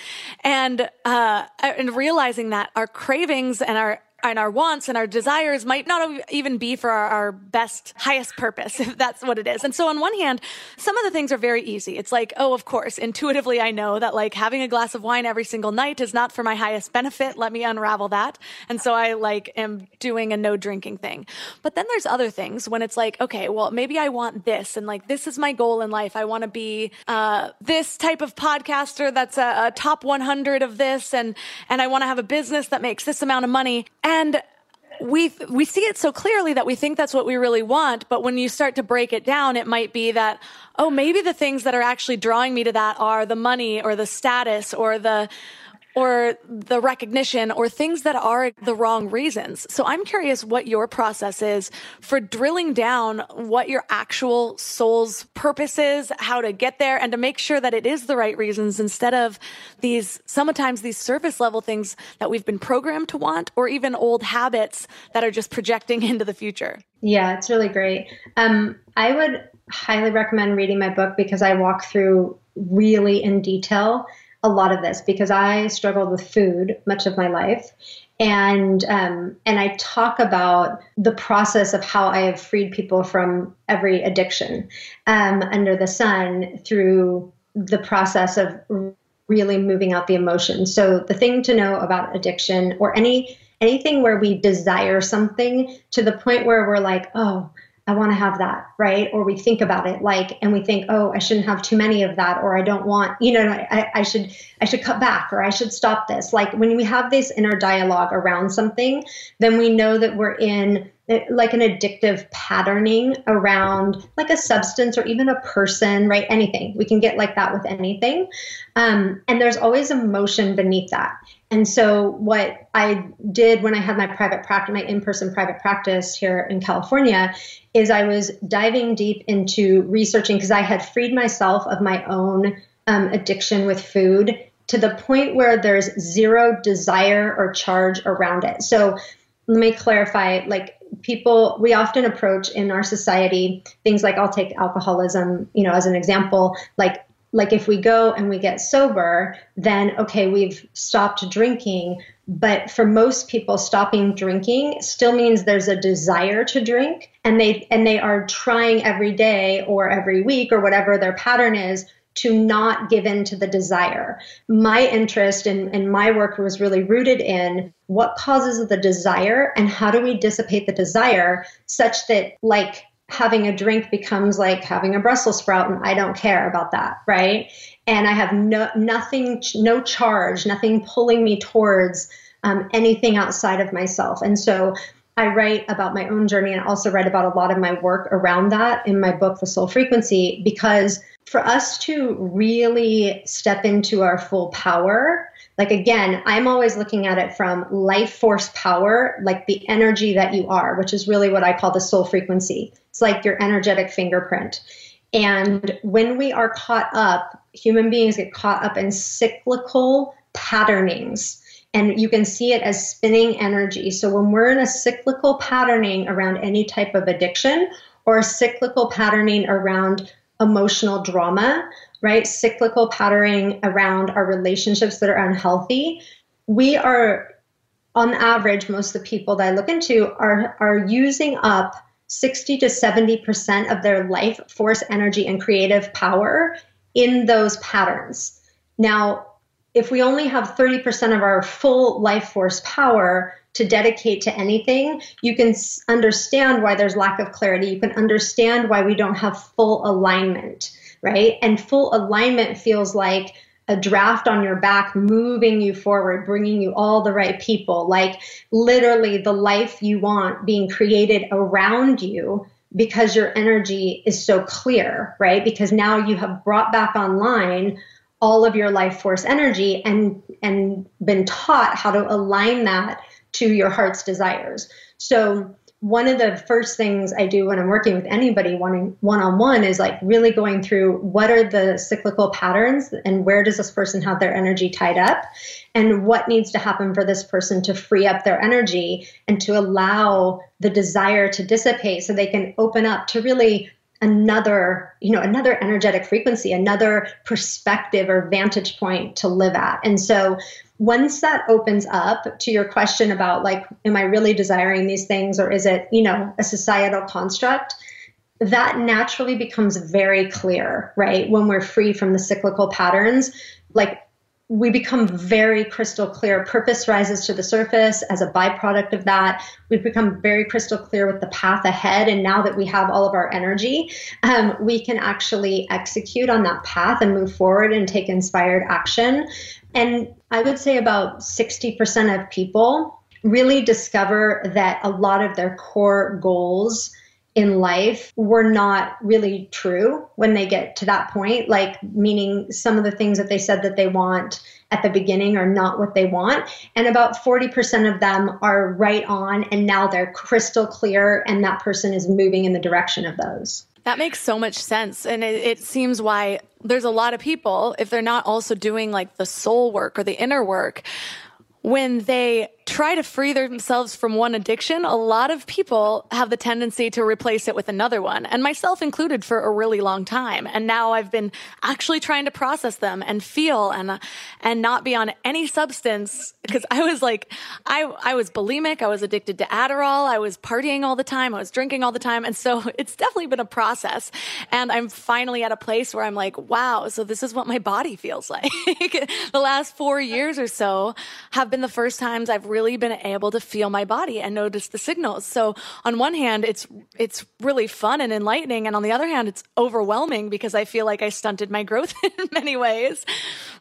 And, uh, and realizing that our cravings and our and our wants and our desires might not even be for our, our, best, highest purpose, [laughs] if that's what it is. And so on one hand, some of the things are very easy. It's like, oh, of course, intuitively I know that like having a glass of wine every single night is not for my highest benefit. Let me unravel that. And so I like am doing a no drinking thing. But then there's other things when it's like, okay, well, maybe I want this and like this is my goal in life. I want to be uh, this type of podcaster that's a, a top 100 of this and and I want to have a business that makes this amount of money. And we we see it so clearly that we think that's what we really want but when you start to break it down it might be that oh maybe the things that are actually drawing me to that are the money or the status or the or the recognition or things that are the wrong reasons. So I'm curious what your process is for drilling down what your actual soul's purpose is, how to get there and to make sure that it is the right reasons instead of these sometimes these surface level things that we've been programmed to want or even old habits that are just projecting [laughs] into the future. Yeah, it's really great. Um, I would highly recommend reading my book because I walk through really in detail a lot of this because I struggled with food much of my life. And um, and I talk about the process of how I have freed people from every addiction um, under the sun through the process of really moving out the emotions. So the thing to know about addiction or any anything where we desire something to the point where we're like, oh, I want to have that, right? Or we think about it like, and we think, oh, I shouldn't have too many of that, or I don't want, you know, I, I should, I should cut back, or I should stop this. Like when we have this inner dialogue around something, then we know that we're in like an addictive patterning around like a substance or even a person, right? Anything. We can get like that with anything. Um, and there's always emotion beneath that. And so, what I did when I had my private practice, my in person private practice here in California, is I was diving deep into researching because I had freed myself of my own um, addiction with food to the point where there's zero desire or charge around it. So, let me clarify like people we often approach in our society things like i'll take alcoholism you know as an example like like if we go and we get sober, then okay, we've stopped drinking. But for most people, stopping drinking still means there's a desire to drink, and they and they are trying every day or every week or whatever their pattern is to not give in to the desire. My interest in, in my work was really rooted in what causes the desire and how do we dissipate the desire such that, like, having a drink becomes like having a Brussels sprout, and I don't care about that, right? And I have no nothing, no charge, nothing pulling me towards um, anything outside of myself. And so I write about my own journey and also write about a lot of my work around that in my book, The Soul Frequency, because for us to really step into our full power, like again, I'm always looking at it from life force power, like the energy that you are, which is really what I call the soul frequency. It's like your energetic fingerprint. And when we are caught up, human beings get caught up in cyclical patternings and you can see it as spinning energy. So when we're in a cyclical patterning around any type of addiction or a cyclical patterning around emotional drama, right? Cyclical patterning around our relationships that are unhealthy, we are on average, most of the people that I look into are are using up 60 to 70% of their life force energy and creative power in those patterns. Now, if we only have 30% of our full life force power to dedicate to anything, you can understand why there's lack of clarity. You can understand why we don't have full alignment, right? And full alignment feels like a draft on your back moving you forward, bringing you all the right people, like literally the life you want being created around you because your energy is so clear, right? Because now you have brought back online all of your life force energy and and been taught how to align that to your heart's desires. So one of the first things I do when I'm working with anybody one on one is like really going through what are the cyclical patterns and where does this person have their energy tied up and what needs to happen for this person to free up their energy and to allow the desire to dissipate so they can open up to really another you know another energetic frequency another perspective or vantage point to live at. And so once that opens up to your question about like am i really desiring these things or is it you know a societal construct that naturally becomes very clear right? When we're free from the cyclical patterns like we become very crystal clear. Purpose rises to the surface as a byproduct of that. We've become very crystal clear with the path ahead. And now that we have all of our energy, um, we can actually execute on that path and move forward and take inspired action. And I would say about 60% of people really discover that a lot of their core goals in life were not really true when they get to that point like meaning some of the things that they said that they want at the beginning are not what they want. And about 40% of them are right on and now they're crystal clear and that person is moving in the direction of those. That makes so much sense and it, it seems why there's a lot of people if they're not also doing like the soul work or the inner work when they try to free themselves from one addiction, a lot of people have the tendency to replace it with another one, and myself included for a really long time. And now I've been actually trying to process them and feel and and not be on any substance because I was like I I was bulimic, I was addicted to Adderall, I was partying all the time, I was drinking all the time, and so [laughs] it's definitely been a process. And I'm finally at a place where I'm like, wow, so this is what my body feels [laughs] like. the last 4 years or so have been the first times I've really been able to feel my body and notice the signals. So on one hand, it's it's really fun and enlightening, and on the other hand, it's overwhelming because I feel like I stunted my growth [laughs] in many ways.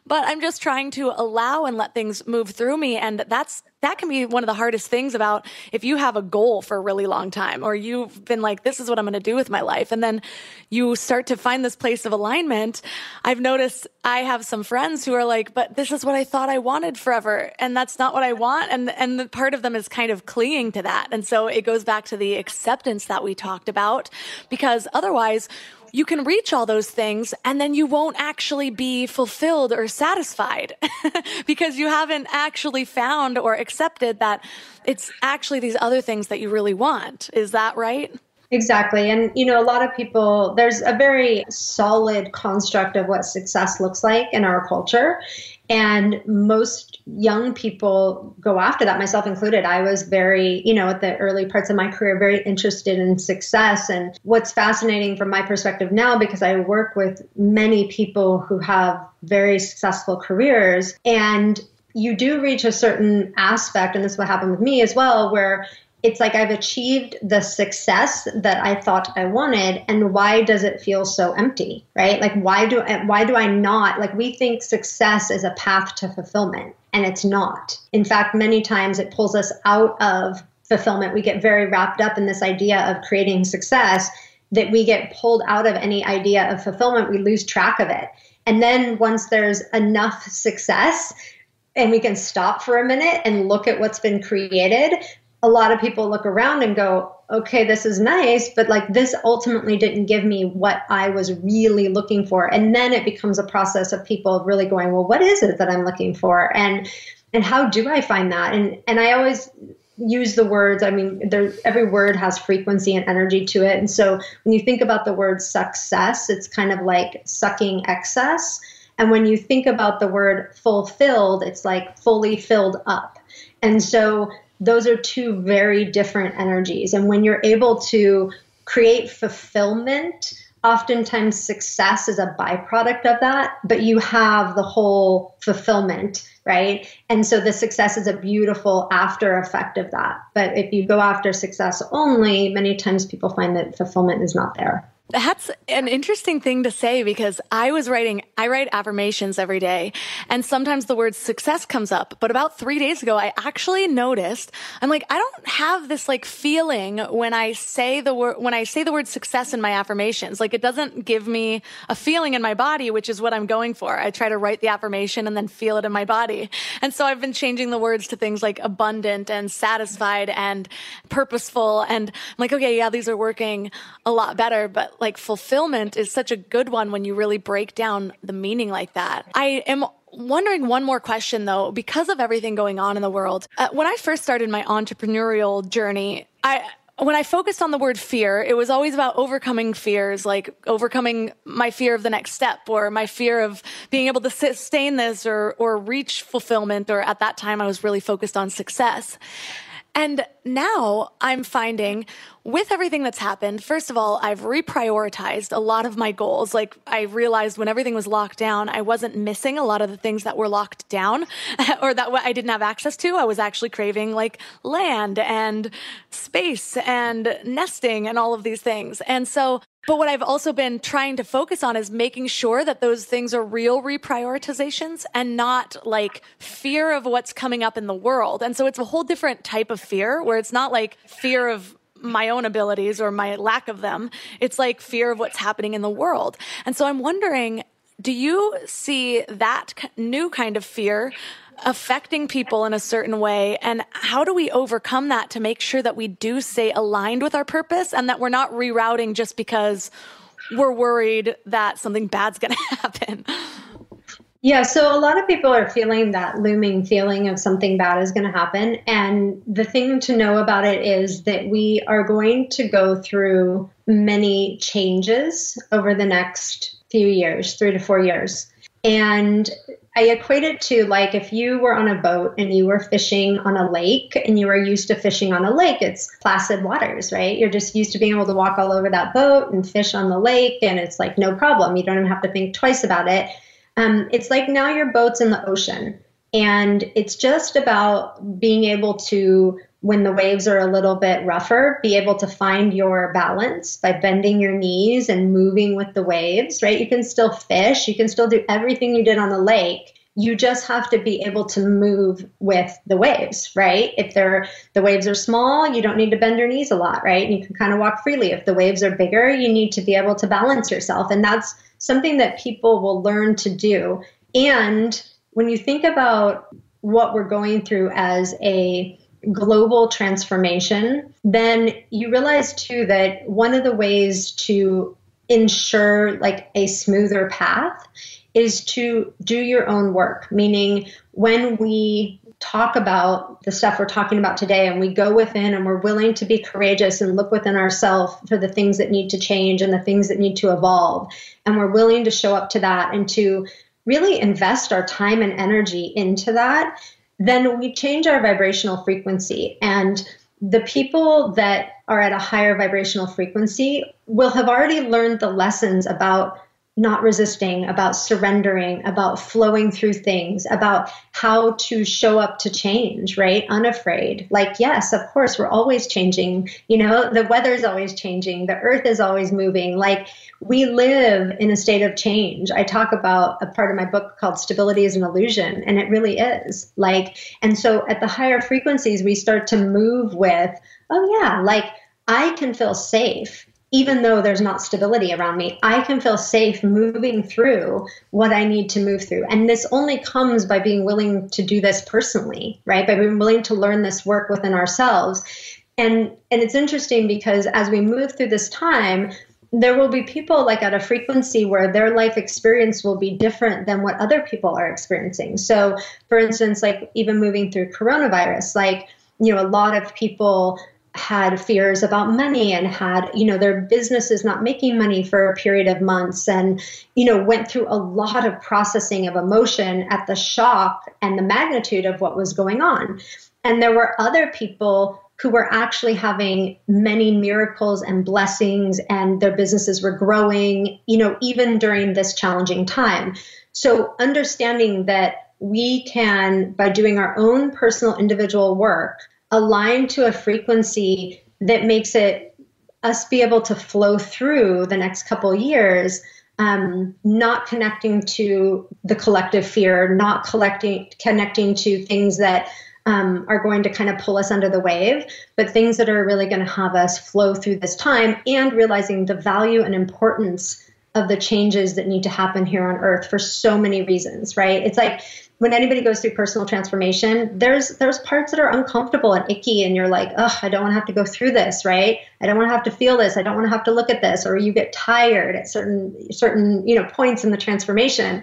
But I'm just trying to allow and let things move through me, and that's that can be one of the hardest things about if you have a goal for a really long time or you've been like this is what i'm going to do with my life. And then you start to find this place of alignment. I've noticed i have some friends who are like but this is what i thought i wanted forever and that's not what i want. And and the part of them is kind of clinging to that. And so it goes back to the acceptance that we talked about because otherwise you can reach all those things and then you won't actually be fulfilled or satisfied [laughs] because you haven't actually found or accepted that it's actually these other things that you really want. Is that right? Exactly. And, you know, a lot of people, there's a very solid construct of what success looks like in our culture. And most young people go after that, myself included. I was very, you know, at the early parts of my career, very interested in success. And what's fascinating from my perspective now, because I work with many people who have very successful careers, and you do reach a certain aspect, and this is what happened with me as well, where it's like I've achieved the success that I thought I wanted and why does it feel so empty right like why do I, why do I not like we think success is a path to fulfillment and it's not. In fact many times it pulls us out of fulfillment. We get very wrapped up in this idea of creating success that we get pulled out of any idea of fulfillment. We lose track of it. And then once there's enough success and we can stop for a minute and look at what's been created, a lot of people look around and go, okay, this is nice, but like this ultimately didn't give me what I was really looking for. And then it becomes a process of people really going, well, what is it that I'm looking for? And and how do I find that? And and I always use the words i mean there every word has frequency and energy to it and so when you think about the word success it's kind of like sucking excess and when you think about the word fulfilled it's like fully filled up and so those are two very different energies. And when you're able to create fulfillment, oftentimes success is a byproduct of that, but you have the whole fulfillment, right? And so the success is a beautiful after effect of that. But if you go after success only, many times people find that fulfillment is not there. That's an interesting thing to say because I was writing, I write affirmations every day and sometimes the word success comes up. But about three days ago, I actually noticed, I'm like, I don't have this like feeling when I say the word, when I say the word success in my affirmations. Like it doesn't give me a feeling in my body, which is what I'm going for. I try to write the affirmation and then feel it in my body. And so I've been changing the words to things like abundant and satisfied and purposeful. And I'm like, okay, yeah, these are working a lot better, but like fulfillment is such a good one when you really break down the meaning like that. I am wondering one more question though, because of everything going on in the world. Uh, when I first started my entrepreneurial journey, I, when I focused on the word fear, it was always about overcoming fears, like overcoming my fear of the next step or my fear of being able to sustain this or, or reach fulfillment. Or at that time, I was really focused on success. And now I'm finding with everything that's happened, first of all, I've reprioritized a lot of my goals. Like I realized when everything was locked down, I wasn't missing a lot of the things that were locked down [laughs] or that I didn't have access to. I was actually craving like land and space and nesting and all of these things. And so but what I've also been trying to focus on is making sure that those things are real reprioritizations and not like fear of what's coming up in the world. And so it's a whole different type of fear where it's not like fear of my own abilities or my lack of them. It's like fear of what's happening in the world. And so I'm wondering, do you see that new kind of fear affecting people in a certain way? And how do we overcome that to make sure that we do stay aligned with our purpose and that we're not rerouting just because we're worried that something bad's going [laughs] to happen? Yeah, so a lot of people are feeling that looming feeling of something bad is going to happen. And the thing to know about it is that we are going to go through many changes over the next few years, three to four years. And I equate it to like if you were on a boat and you were fishing on a lake and you were used to fishing on a lake, it's placid waters, right? You're just used to being able to walk all over that boat and fish on the lake, and it's like no problem. You don't even have to think twice about it. Um, it's like now your boat's in the ocean, and it's just about being able to, when the waves are a little bit rougher, be able to find your balance by bending your knees and moving with the waves, right? You can still fish, you can still do everything you did on the lake. You just have to be able to move with the waves, right? If they're the waves are small, you don't need to bend your knees a lot, right? And You can kind of walk freely. If the waves are bigger, you need to be able to balance yourself. And that's something that people will learn to do. And when you think about what we're going through as a global transformation, then you realize too that one of the ways to ensure like a smoother path is to do your own work, meaning when we talk about the stuff we're talking about today and we go within and we're willing to be courageous and look within ourselves for the things that need to change and the things that need to evolve, and we're willing to show up to that and to really invest our time and energy into that, then we change our vibrational frequency. And the people that are at a higher vibrational frequency will have already learned the lessons about not resisting, about surrendering, about flowing through things, about how to show up to change, right? Unafraid. Like, yes, of course, we're always changing. You know, the weather's always changing, the earth is always moving. Like, we live in a state of change. I talk about a part of my book called Stability is an Illusion, and it really is. Like, and so at the higher frequencies, we start to move with, oh, yeah, like, I can feel safe even though there's not stability around me, I can feel safe moving through what I need to move through. And this only comes by being willing to do this personally, right? By being willing to learn this work within ourselves. And and it's interesting because as we move through this time, there will be people like at a frequency where their life experience will be different than what other people are experiencing. So, for instance, like even moving through coronavirus, like you know, a lot of people had fears about money and had you know their businesses not making money for a period of months and you know went through a lot of processing of emotion at the shock and the magnitude of what was going on. And there were other people who were actually having many miracles and blessings and their businesses were growing you know even during this challenging time. So understanding that we can by doing our own personal individual work align to a frequency that makes it us be able to flow through the next couple years um, not connecting to the collective fear not collecting connecting to things that um, are going to kind of pull us under the wave but things that are really going to have us flow through this time and realizing the value and importance of the changes that need to happen here on earth for so many reasons right? It's like when anybody goes through personal transformation, there's there's parts that are uncomfortable and icky, and you're like, oh, I don't want to have to go through this, right? I don't want to have to feel this. I don't want to have to look at this, or you get tired at certain certain you know points in the transformation.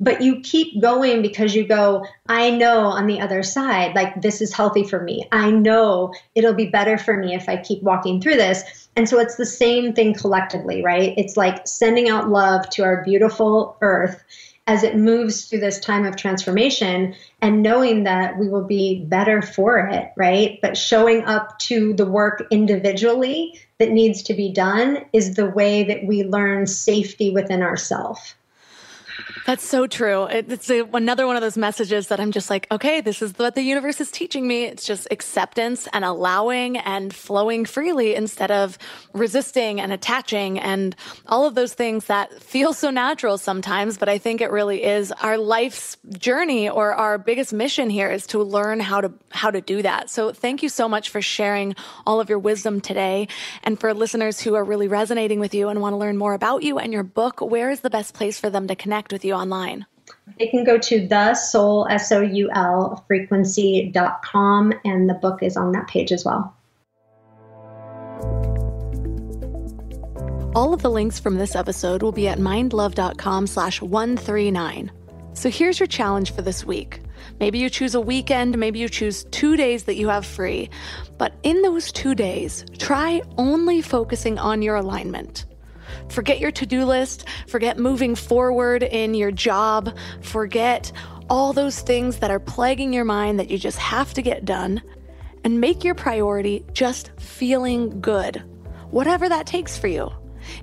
But you keep going because you go, I know on the other side, like this is healthy for me. I know it'll be better for me if I keep walking through this. And so it's the same thing collectively, right? It's like sending out love to our beautiful earth as it moves through this time of transformation and knowing that we will be better for it, right? But showing up to the work individually that needs to be done is the way that we learn safety within ourselves. That's so true. It's a, another one of those messages that I'm just like, okay, this is what the universe is teaching me. It's just acceptance and allowing and flowing freely instead of resisting and attaching and all of those things that feel so natural sometimes. But I think it really is our life's journey or our biggest mission here is to learn how to, how to do that. So thank you so much for sharing all of your wisdom today. And for listeners who are really resonating with you and want to learn more about you and your book, where is the best place for them to connect with you online? They can go to the soul, S O U L, frequency.com, and the book is on that page as well. All of the links from this episode will be at mindlove.com slash 139. So here's your challenge for this week. Maybe you choose a weekend, maybe you choose two days that you have free. But in those two days, try only focusing on your alignment. Forget your to do list, forget moving forward in your job, forget all those things that are plaguing your mind that you just have to get done, and make your priority just feeling good, whatever that takes for you.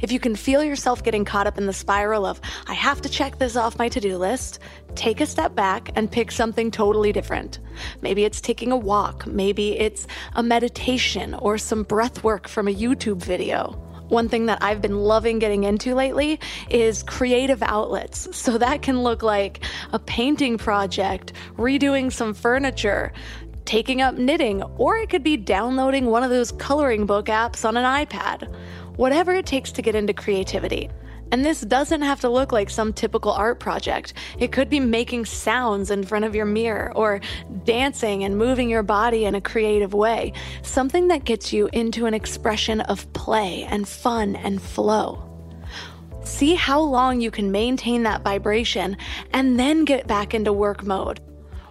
If you can feel yourself getting caught up in the spiral of, I have to check this off my to do list, take a step back and pick something totally different. Maybe it's taking a walk, maybe it's a meditation or some breath work from a YouTube video. One thing that I've been loving getting into lately is creative outlets. So that can look like a painting project, redoing some furniture, taking up knitting, or it could be downloading one of those coloring book apps on an iPad. Whatever it takes to get into creativity. And this doesn't have to look like some typical art project. It could be making sounds in front of your mirror or dancing and moving your body in a creative way. Something that gets you into an expression of play and fun and flow. See how long you can maintain that vibration and then get back into work mode.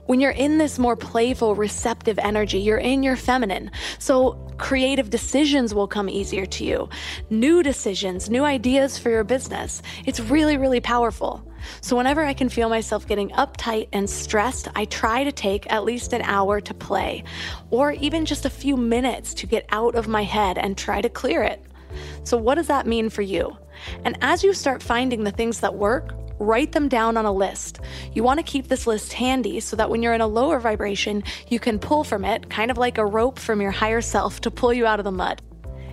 When you're in this more playful, receptive energy, you're in your feminine. So creative decisions will come easier to you. New decisions, new ideas for your business. It's really, really powerful. So, whenever I can feel myself getting uptight and stressed, I try to take at least an hour to play, or even just a few minutes to get out of my head and try to clear it. So, what does that mean for you? And as you start finding the things that work, write them down on a list. You want to keep this list handy so that when you're in a lower vibration, you can pull from it, kind of like a rope from your higher self to pull you out of the mud.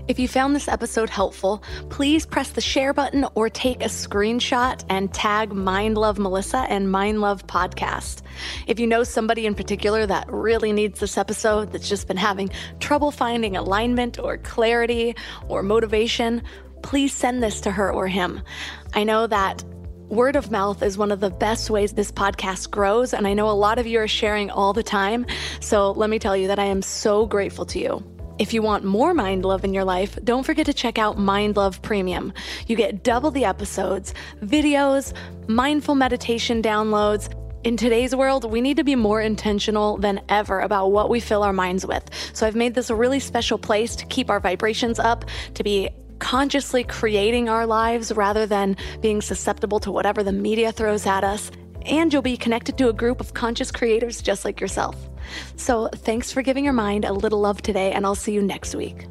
If you found this episode helpful, please press the share button or take a screenshot and tag Mind Love Melissa and Mind Love Podcast. If you know somebody in particular that really needs this episode that's just been having trouble finding alignment or clarity or motivation, please send this to her or him. I know that Word of mouth is one of the best ways this podcast grows, and I know a lot of you are sharing all the time. So let me tell you that I am so grateful to you. If you want more Mind Love in your life, don't forget to check out Mind Love Premium. You get double the episodes, videos, mindful meditation downloads. In today's world, we need to be more intentional than ever about what we fill our minds with. So I've made this a really special place to keep our vibrations up, to be consciously creating our lives rather than being susceptible to whatever the media throws at us. And you'll be connected to a group of conscious creators just like yourself. So, thanks for giving your mind a little love today, and I'll see you next week.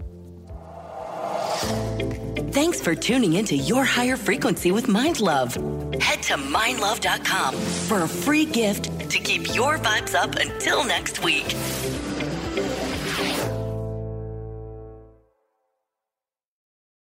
Thanks for tuning into Your Higher Frequency with Mind Love. Head to mindlove.com for a free gift to keep your vibes up until next week.